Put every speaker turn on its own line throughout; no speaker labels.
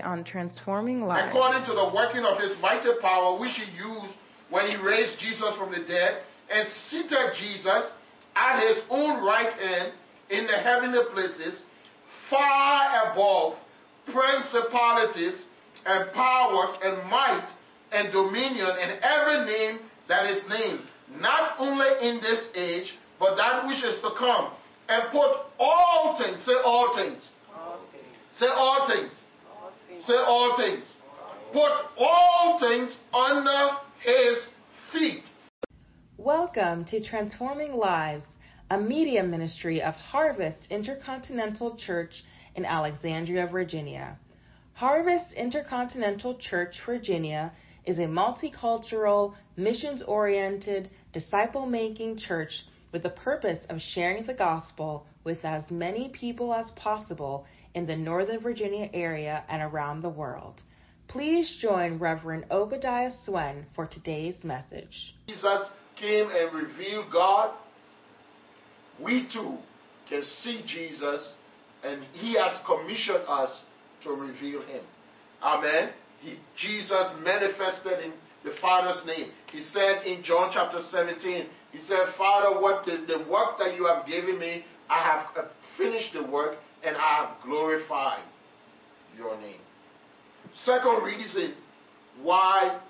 Today on Transforming Lives.
according to the working of his mighty power, which he used when he raised Jesus from the dead and seated Jesus at his own right hand in the heavenly places, far above principalities and powers and might and dominion and every name that is named, not only in this age, but that which is to come, and put all things, say all things, say all things, say all things, put all things under his feet.
Welcome to Transforming Lives, a media ministry of Harvest Intercontinental Church in Alexandria, Virginia. Harvest Intercontinental Church, Virginia is a multicultural, missions oriented, disciple making church with the purpose of sharing the gospel with as many people as possible in the Northern Virginia area and around the world. Please join Reverend Obadiah Swen for today's message.
Jesus came and revealed God. We too can see Jesus, and He has commissioned us to reveal Him. Amen. He, Jesus manifested in the Father's name. He said in John chapter 17, He said, Father, what the, the work that you have given me, I have uh, finished the work and I have glorified your name. Second reason why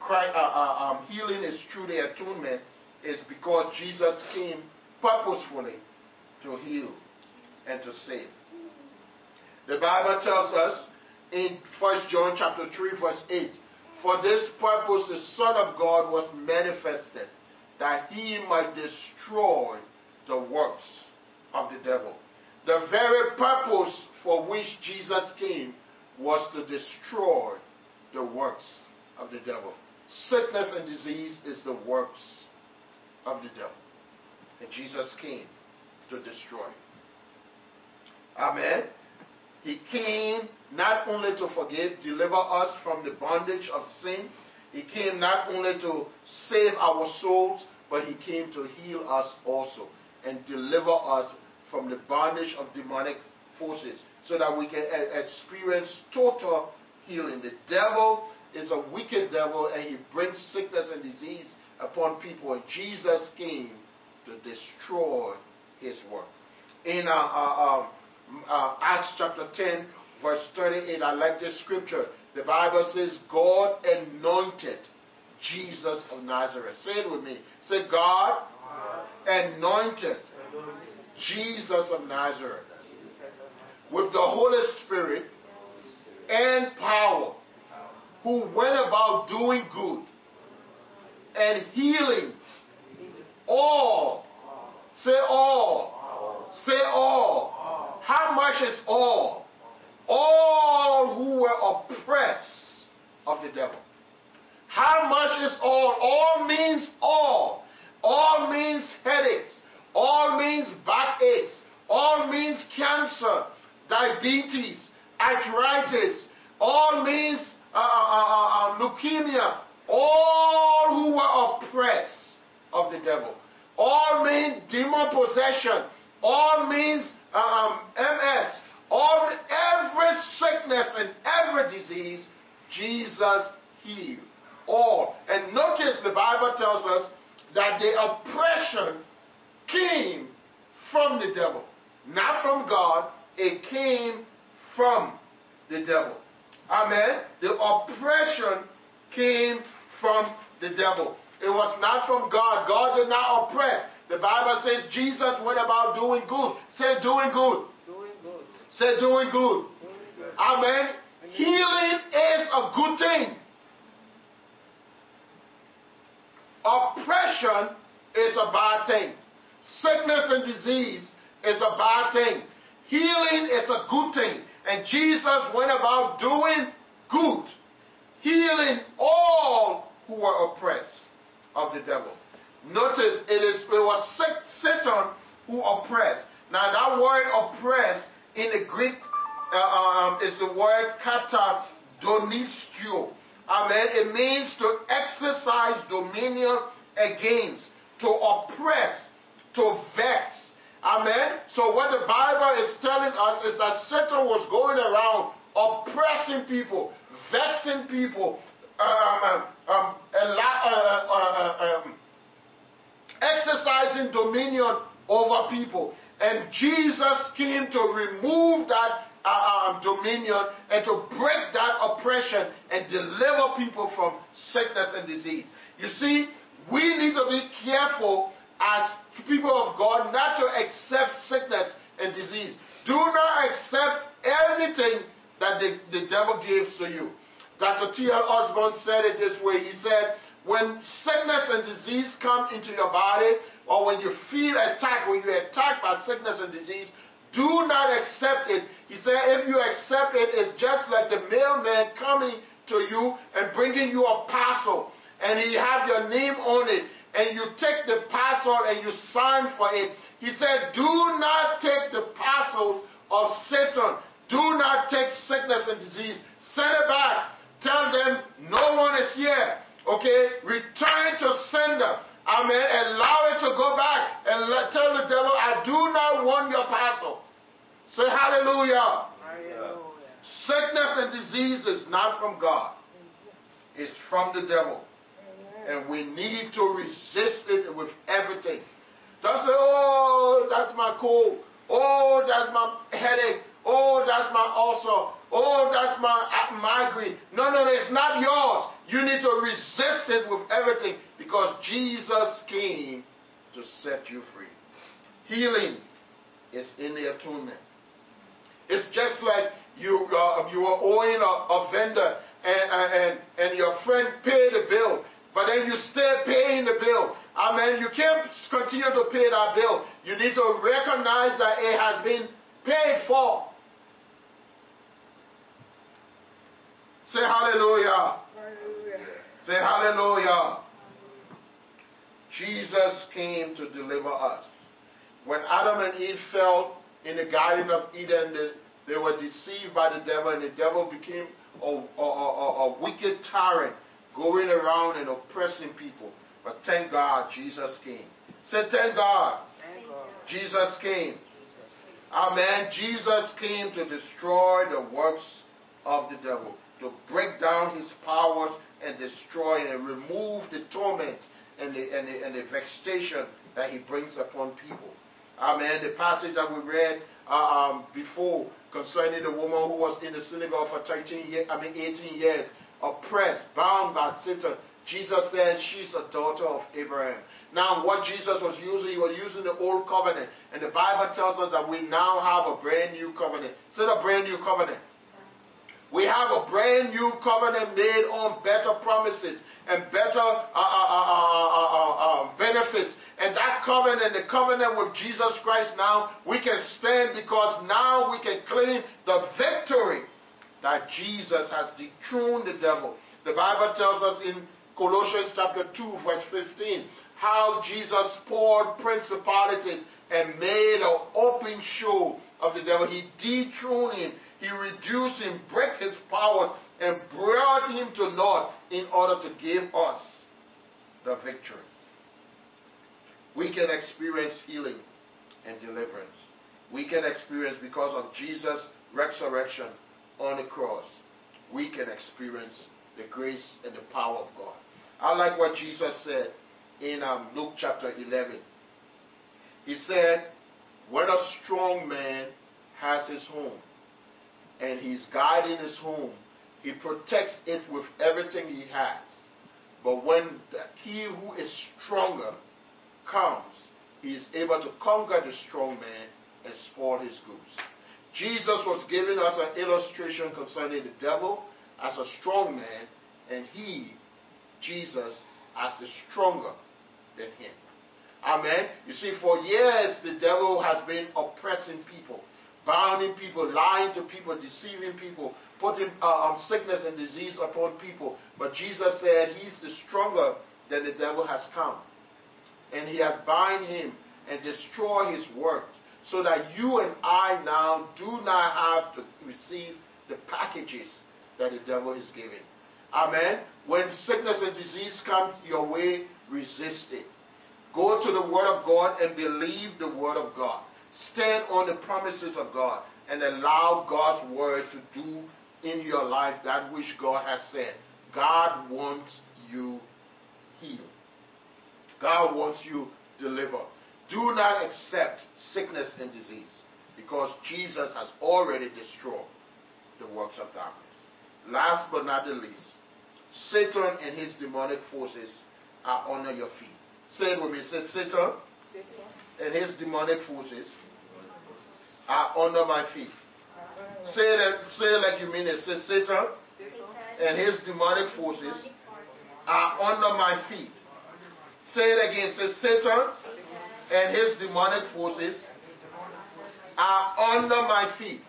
Christ, uh, uh, um, healing is the atonement is because Jesus came purposefully to heal and to save. The Bible tells us in 1 John chapter 3 verse 8, For this purpose the Son of God was manifested, that he might destroy the works of the devil. The very purpose for which Jesus came was to destroy the works of the devil. Sickness and disease is the works of the devil. And Jesus came to destroy. Amen. He came not only to forgive, deliver us from the bondage of sin. He came not only to save our souls, but he came to heal us also and deliver us from the bondage of demonic forces so that we can experience total healing. The devil is a wicked devil and he brings sickness and disease upon people. And Jesus came to destroy his work. In uh, uh, um, uh, Acts chapter 10, verse 38, I like this scripture. The Bible says, God anointed Jesus of Nazareth. Say it with me. Say, God anointed Jesus of Nazareth with the Holy Spirit and power, who went about doing good and healing all. Say all. Say all. How much is all? All who were oppressed of the devil. How much is all? All means all. All means headaches. All means. Cancer, diabetes, arthritis. All means uh, uh, uh, leukemia. All who were oppressed of the devil. All means demon possession. All means um, MS. All every sickness and every disease, Jesus healed. All. And notice the Bible tells us that the oppression came from the devil, not from God. It came from the devil. Amen. The oppression came from the devil. It was not from God. God did not oppress. The Bible says Jesus went about doing good. Say doing good.
Doing good.
Say doing good.
Doing good.
Amen. Healing is a good thing. Oppression is a bad thing. Sickness and disease is a bad thing. Healing is a good thing. And Jesus went about doing good, healing all who were oppressed of the devil. Notice it is it was Satan who oppressed. Now that word oppressed in the Greek uh, um, is the word kata donistio. Amen. It means to exercise dominion against, to oppress, to vex. Amen. So what the Bible is telling us is that Satan was going around oppressing people, vexing people, um, um, uh, um, exercising dominion over people. And Jesus came to remove that uh, um, dominion and to break that oppression and deliver people from sickness and disease. You see, we need to be careful as people of God not to accept sickness and disease. Do not accept anything that the, the devil gives to you. Dr. T.L. Osborn said it this way. He said, when sickness and disease come into your body, or when you feel attacked, when you're attacked by sickness and disease, do not accept it. He said, if you accept it, it's just like the mailman coming to you and bringing you a parcel, and he have your name on it, and you take the parcel and you sign for it. He said, do not take the parcel of Satan. Do not take sickness and disease. Send it back. Tell them no one is here. Okay? Return to sender. Amen. Allow it to go back and let, tell the devil, I do not want your parcel. Say hallelujah. hallelujah. Sickness and disease is not from God, it's from the devil. And we need to resist it with everything. Don't say, oh, that's my cold. Oh, that's my headache. Oh, that's my ulcer. Oh, that's my migraine. No, no, no, it's not yours. You need to resist it with everything because Jesus came to set you free. Healing is in the atonement. It's just like you uh, you are owing a, a vendor and, uh, and and your friend paid the bill, but then you still paying the bill. I mean, you can't continue to pay that bill. You need to recognize that it has been paid for. Say hallelujah. hallelujah. Say hallelujah. Jesus came to deliver us. When Adam and Eve fell in the Garden of Eden, they, they were deceived by the devil, and the devil became a, a, a, a wicked tyrant going around and oppressing people. But thank God Jesus came. Say, thank God. Thank God. Jesus came. Amen. Jesus came to destroy the works of the devil to break down his powers and destroy and remove the torment and the, and the, and the vexation that he brings upon people. Amen. The passage that we read uh, um, before concerning the woman who was in the synagogue for 13 years, I mean 18 years, oppressed, bound by Satan. Jesus said she's a daughter of Abraham. Now, what Jesus was using, he was using the old covenant. And the Bible tells us that we now have a brand new covenant. Say a brand new covenant. We have a brand new covenant made on better promises and better uh, uh, uh, benefits. And that covenant, the covenant with Jesus Christ now, we can stand because now we can claim the victory that Jesus has dethroned the devil. The Bible tells us in Colossians chapter 2, verse 15, how Jesus poured principalities and made an open show of the devil. He dethroned him he reduced him, break his powers, and brought him to naught in order to give us the victory. We can experience healing and deliverance. We can experience, because of Jesus' resurrection on the cross, we can experience the grace and the power of God. I like what Jesus said in um, Luke chapter 11. He said, When a strong man has his home, and he's guiding his home, he protects it with everything he has. But when the, he who is stronger comes, he is able to conquer the strong man and spoil his goods. Jesus was giving us an illustration concerning the devil as a strong man, and he, Jesus, as the stronger than him. Amen. You see, for years the devil has been oppressing people bounding people, lying to people, deceiving people, putting uh, um, sickness and disease upon people. But Jesus said he's the stronger than the devil has come. And he has bind him and destroy his works so that you and I now do not have to receive the packages that the devil is giving. Amen. When sickness and disease come your way, resist it. Go to the Word of God and believe the Word of God. Stand on the promises of God and allow God's word to do in your life that which God has said. God wants you healed. God wants you delivered. Do not accept sickness and disease because Jesus has already destroyed the works of darkness. Last but not the least, Satan and his demonic forces are under your feet. Say it with me. Say, Satan and his demonic forces are under my feet. Say it, say it like you mean it. Say, Satan and his demonic forces are under my feet. Say it again. Say, Satan and his demonic forces are under my feet.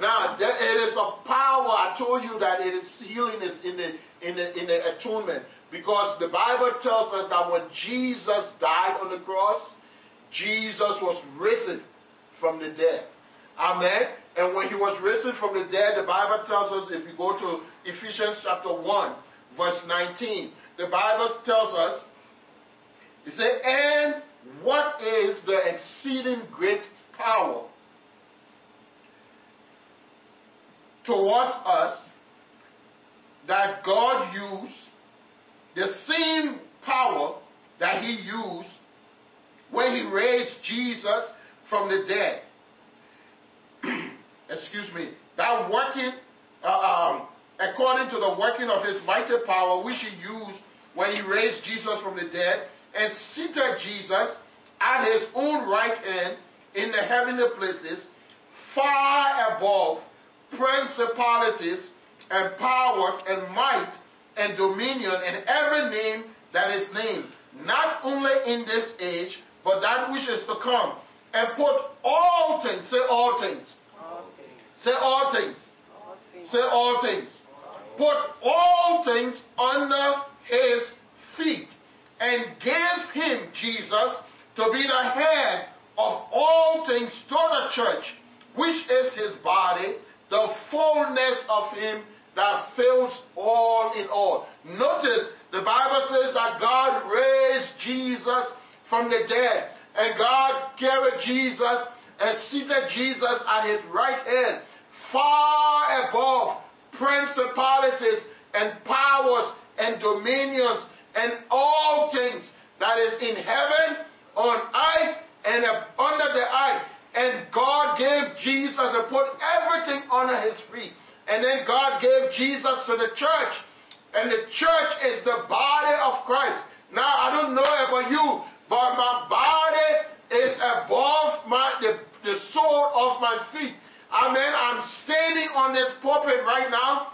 Now, there, it is a power. I told you that it is healing is in the in the in the atonement because the Bible tells us that when Jesus died on the cross, Jesus was risen from the dead. Amen. And when he was risen from the dead, the Bible tells us, if you go to Ephesians chapter 1, verse 19, the Bible tells us, it says, and what is the exceeding great power towards us that God used the same power that he used when he raised Jesus from the dead. Excuse me. That working, uh, um, according to the working of his mighty power, which he used when he raised Jesus from the dead and seated Jesus at his own right hand in the heavenly places, far above principalities and powers and might and dominion and every name that is named, not only in this age, but that which is to come, and put all things, say all things,
All things.
say all things,
All things.
say all things, put all things under his feet, and gave him, Jesus, to be the head of all things to the church, which is his body, the fullness of him that fills all in all. Notice the Bible says that God raised Jesus from the dead, and God carried Jesus and seated Jesus at his right hand, far above principalities and powers and dominions and all things that is in heaven, on earth, and under the earth. And God gave Jesus and put everything under his feet. And then God gave Jesus to the church. And the church is the body of Christ. Now, I don't know about you, but my body is above my the, the sole of my feet. Amen. I'm standing on this pulpit right now,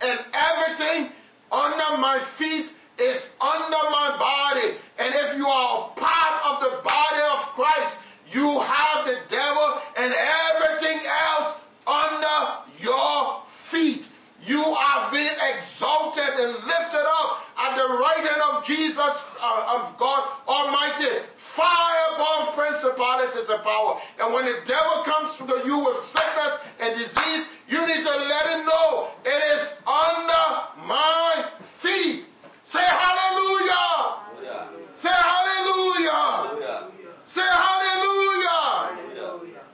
and everything under my feet is under my body. And if you are a part of the body of Christ, you have the devil and everything else under your feet. You are being exalted and lifted up at the right hand of Jesus, uh, of God Almighty, far above principalities and power. And when the devil comes to you with sickness and disease, you need to let him know it is under my feet. Say hallelujah.
Hallelujah.
Say hallelujah.
Hallelujah.
Say hallelujah.
Hallelujah.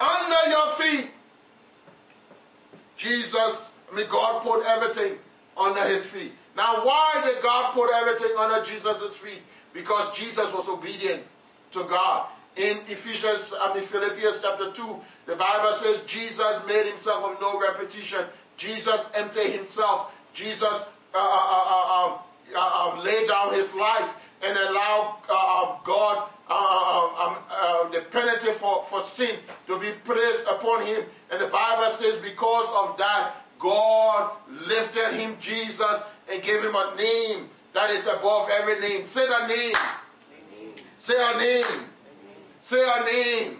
Under your feet. Jesus, I mean, Put everything under his feet. Now, why did God put everything under Jesus' feet? Because Jesus was obedient to God. In Ephesians, I mean Philippians chapter 2, the Bible says Jesus made himself of no repetition. Jesus emptied himself. Jesus uh, uh, uh, uh, uh, uh, laid down his life and allowed uh, uh, God um, the penalty for, for sin to be placed upon him. And the Bible says, because of that, God lifted him, Jesus, and gave him a name that is above every name. Say the name. Say a name. Say a name.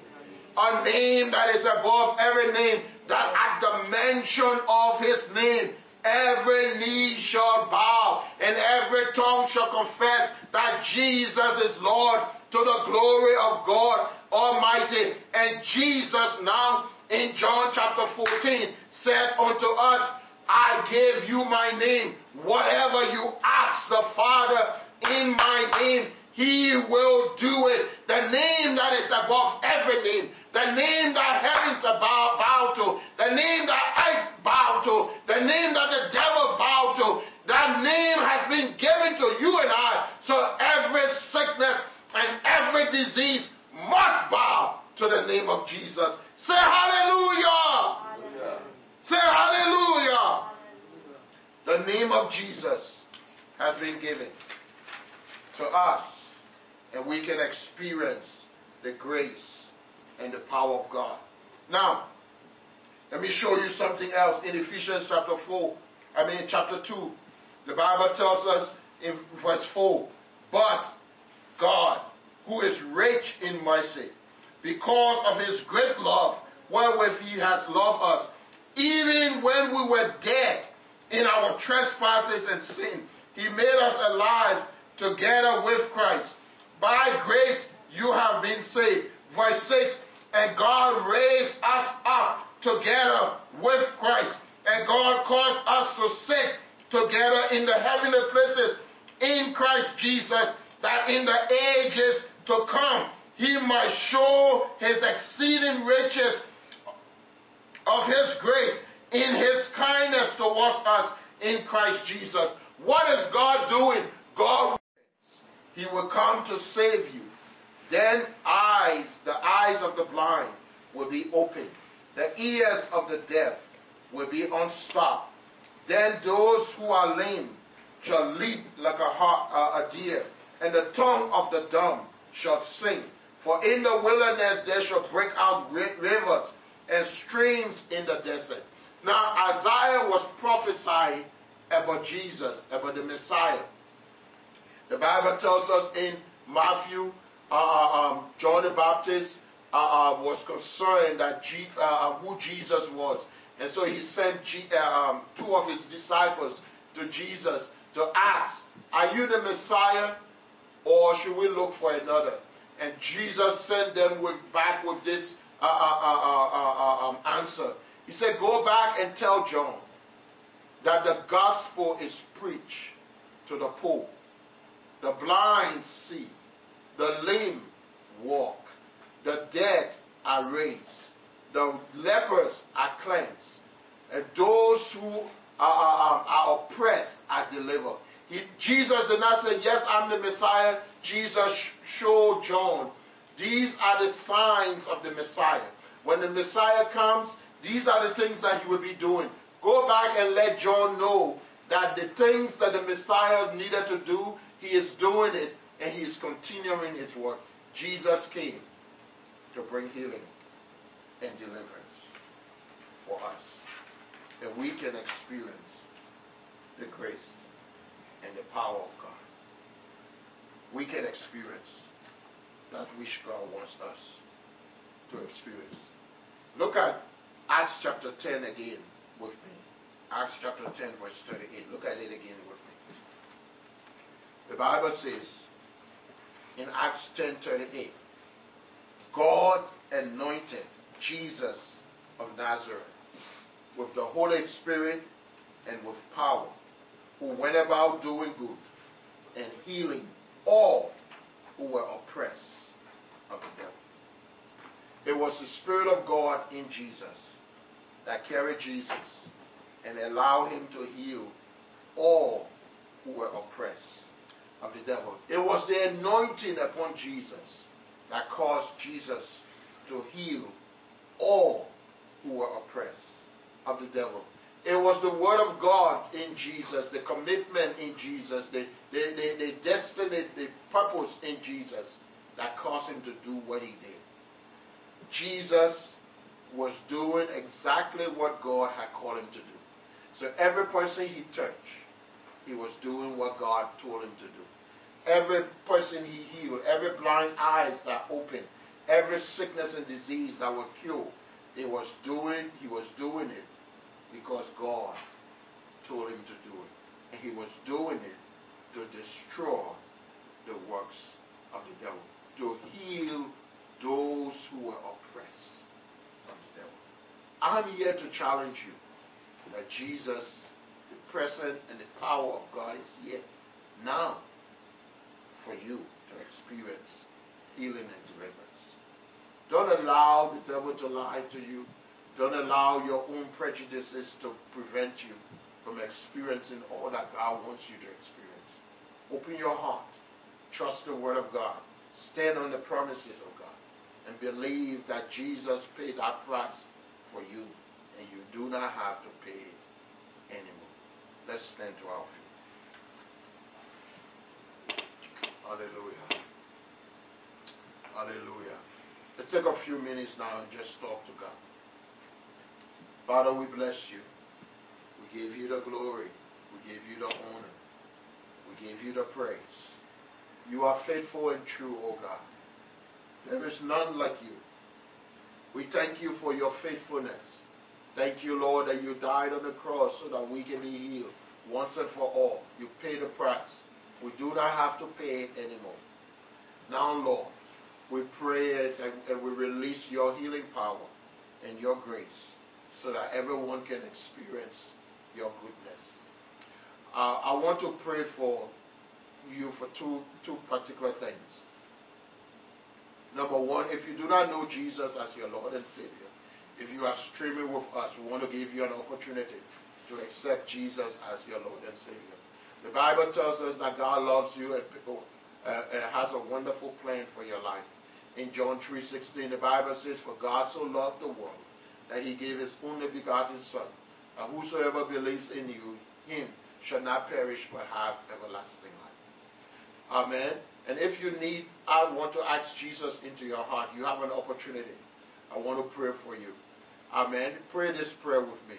A name that is above every name. That at the mention of his name, every knee shall bow and every tongue shall confess that Jesus is Lord to the glory of God Almighty. And Jesus now in John chapter 14 said unto us, I gave you my name. Whatever you ask the Father in my name, he will do it. The name that is above every name. the name that heavens bow, bow to, the name that earth bow to, the name that the devil bow to, that name has been given to you and I. So every sickness and every disease must bow to the name of Jesus. Say hallelujah. Say hallelujah. The name of Jesus has been given to us, and we can experience the grace and the power of God. Now, let me show you something else in Ephesians chapter 4. I mean, chapter 2. The Bible tells us in verse 4 But God, who is rich in mercy, because of his great love, wherewith he has loved us, even when we were dead in our trespasses and sin, he made us alive together with Christ. By grace you have been saved. Verse 6 And God raised us up together with Christ. And God caused us to sit together in the heavenly places in Christ Jesus, that in the ages to come he might show his exceeding riches of his grace in his kindness towards us in Christ Jesus. What is God doing? God he will come to save you. Then eyes, the eyes of the blind will be opened. The ears of the deaf will be unstopped. Then those who are lame shall leap like a, hart, uh, a deer, and the tongue of the dumb shall sing. For in the wilderness there shall break out rivers and streams in the desert. Now Isaiah was prophesying about Jesus, about the Messiah. The Bible tells us in Matthew, uh, um, John the Baptist uh, uh, was concerned that G, uh, uh, who Jesus was, and so he sent G, uh, um, two of his disciples to Jesus to ask, "Are you the Messiah, or should we look for another?" And Jesus sent them with, back with this um, answer. He said, "Go back and tell John that the gospel is preached to the poor." The blind see, the lame walk, the dead are raised, the lepers are cleansed, and those who are, are, are oppressed are delivered. He, Jesus did not say, Yes, I'm the Messiah. Jesus showed John, These are the signs of the Messiah. When the Messiah comes, these are the things that he will be doing. Go back and let John know that the things that the Messiah needed to do, he is doing it and he is continuing his work. Jesus came to bring healing and deliverance for us. And we can experience the grace and the power of God. We can experience that which God wants us to experience. Look at Acts chapter 10 again with me. Acts chapter 10, verse 38. Look at it again with me. The Bible says in Acts 10:38, God anointed Jesus of Nazareth with the Holy Spirit and with power, who went about doing good and healing all who were oppressed of the devil. It was the Spirit of God in Jesus that carried Jesus and allowed him to heal all who were oppressed of the devil. It was the anointing upon Jesus that caused Jesus to heal all who were oppressed of the devil. It was the word of God in Jesus, the commitment in Jesus, the, the, the, the destiny, the purpose in Jesus that caused him to do what he did. Jesus was doing exactly what God had called him to do. So every person he touched, he was doing what God told him to do. Every person he healed, every blind eyes that opened, every sickness and disease that was cured, he was doing, he was doing it because God told him to do it. And he was doing it to destroy the works of the devil, to heal those who were oppressed. I'm here to challenge you that Jesus, the present and the power of God is here now for you to experience healing and deliverance. Don't allow the devil to lie to you. Don't allow your own prejudices to prevent you from experiencing all that God wants you to experience. Open your heart. Trust the Word of God. Stand on the promises of God. And believe that Jesus paid that price for you. And you do not have to pay anymore. Let's stand to our feet. Hallelujah. Hallelujah. Let's take a few minutes now and just talk to God. Father, we bless you. We give you the glory. We give you the honor. We give you the praise. You are faithful and true, O God. There is none like you. We thank you for your faithfulness. Thank you, Lord, that you died on the cross so that we can be healed once and for all. You paid the price. We do not have to pay it anymore. Now, Lord, we pray that, we release your healing power and your grace so that everyone can experience your goodness. Uh, I want to pray for you for two, two particular things. Number one, if you do not know Jesus as your Lord and Savior, if you are streaming with us, we want to give you an opportunity to accept Jesus as your Lord and Savior. The Bible tells us that God loves you and uh, has a wonderful plan for your life. In John 3.16, the Bible says, For God so loved the world that he gave his only begotten Son, and whosoever believes in you, him shall not perish but have everlasting life. Amen. And if you need, I want to ask Jesus into your heart, you have an opportunity. I want to pray for you. Amen. Pray this prayer with me.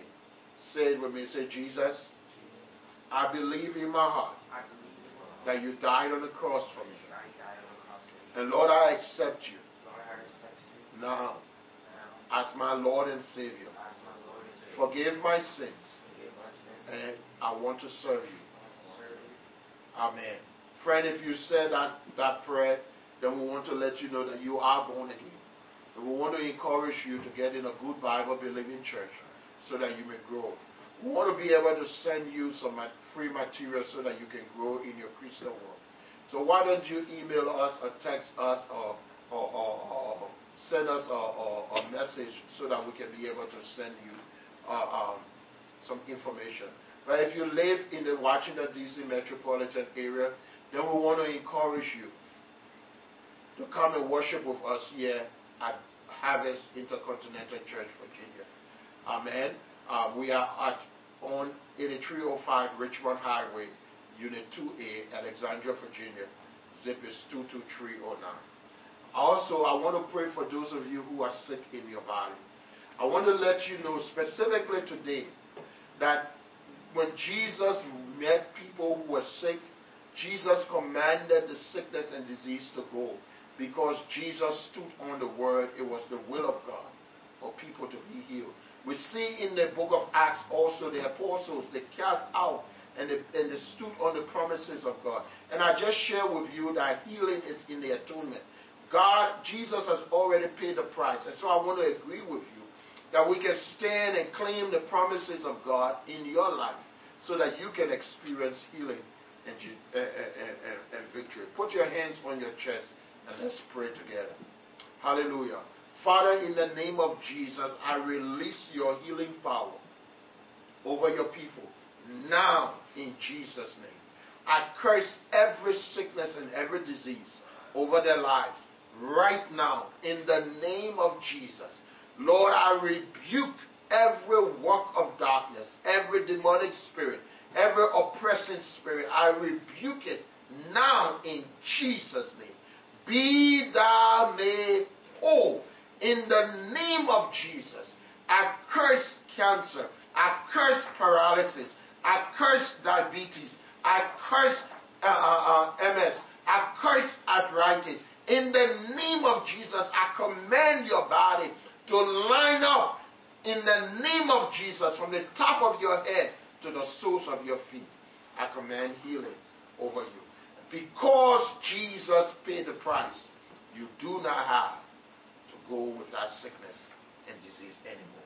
Say it with me. Say, Jesus, I believe in my heart that you died on the cross for me. And Lord, I accept you now as my Lord and Savior. Forgive my sins. And I want to serve you. Amen. Friend, if you said that, that prayer, then we want to let you know that you are born again. And we want to encourage you to get in a good Bible believing church so that you may grow. We want to be able to send you some free material so that you can grow in your Christian work. So why don't you email us or text us or, or, or, or send us a, a, a, message so that we can be able to send you uh, um, some information. But if you live in the Washington, D.C. metropolitan area, then we want to encourage you to come and worship with us here at Harvest Intercontinental Church, Virginia. Amen. Uh, we are at on 8305 Richmond Highway, Unit 2A, Alexandria, Virginia. Zip is 22309. Also, I want to pray for those of you who are sick in your body. I want to let you know specifically today that when Jesus met people who were sick, Jesus commanded the sickness and disease to go because Jesus stood on the word. It was the will of God for people to be healed. We see in the book of Acts also the apostles, they cast out and they, and they stood on the promises of God. And I just share with you that healing is in the atonement. God, Jesus has already paid the price. And so I want to agree with you that we can stand and claim the promises of God in your life so that you can experience healing and, and, and, and victory. Put your hands on your chest and let's pray together. Hallelujah. Father, in the name of Jesus, I release your healing power over your people now in Jesus' name. I curse every sickness and every disease over their lives right now in the name of Jesus. Lord, I rebuke every work of darkness, every demonic spirit, every oppressing spirit. I rebuke it now in Jesus' name. Be thou made whole in the name of Jesus. I curse cancer. I curse paralysis. I curse diabetes. I curse uh, uh, uh MS. I curse arthritis. In the name of Jesus, I command your body to line up in the name of Jesus from the top of your head to the soles of your feet. I command healing over you. Because Jesus paid the price, you do not have to go with that sickness and disease anymore.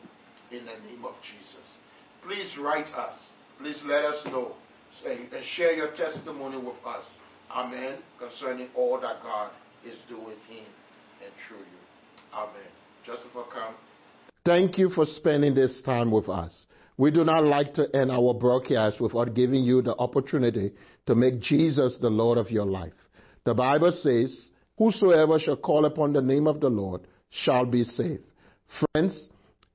In the name of Jesus. Please write us. Please let us know and share your testimony with us. Amen. Concerning all that God is doing in and through you.
Amen. Joseph, come.
Thank you for spending this time with us. We do not like to end our broadcast without giving you the opportunity to make Jesus the Lord of your life. The Bible says, Whosoever shall call upon the name of the Lord shall be saved. Friends,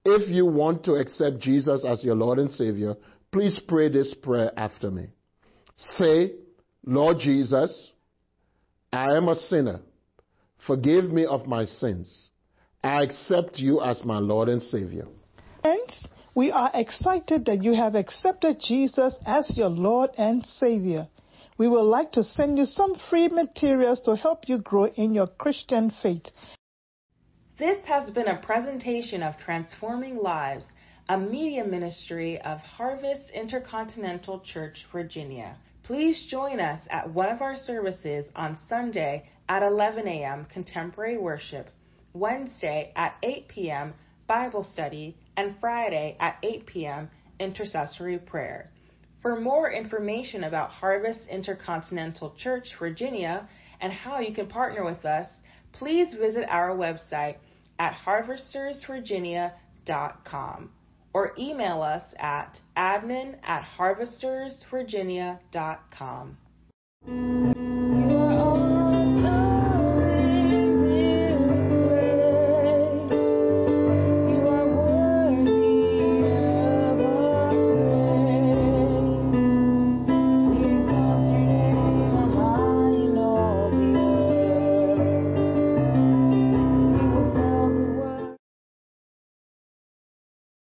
if you want to accept Jesus as your Lord and Savior, please pray this prayer after me. Say, Lord Jesus, I am a sinner. Forgive me of my sins. I accept you as my Lord and Savior.
Friends, we are excited that you have accepted Jesus as your Lord and Savior. We would like to send you some free materials to help you grow in your Christian faith.
This has been a presentation of Transforming Lives, a media ministry of Harvest Intercontinental Church, Virginia. Please join us at one of our services on Sunday at 11 a.m. Contemporary Worship, Wednesday at 8 p.m. Bible Study, and Friday at 8 p.m. Intercessory Prayer. For more information about Harvest Intercontinental Church, Virginia, and how you can partner with us, please visit our website at harvestersvirginia.com or email us at admin at harvestersvirginia.com.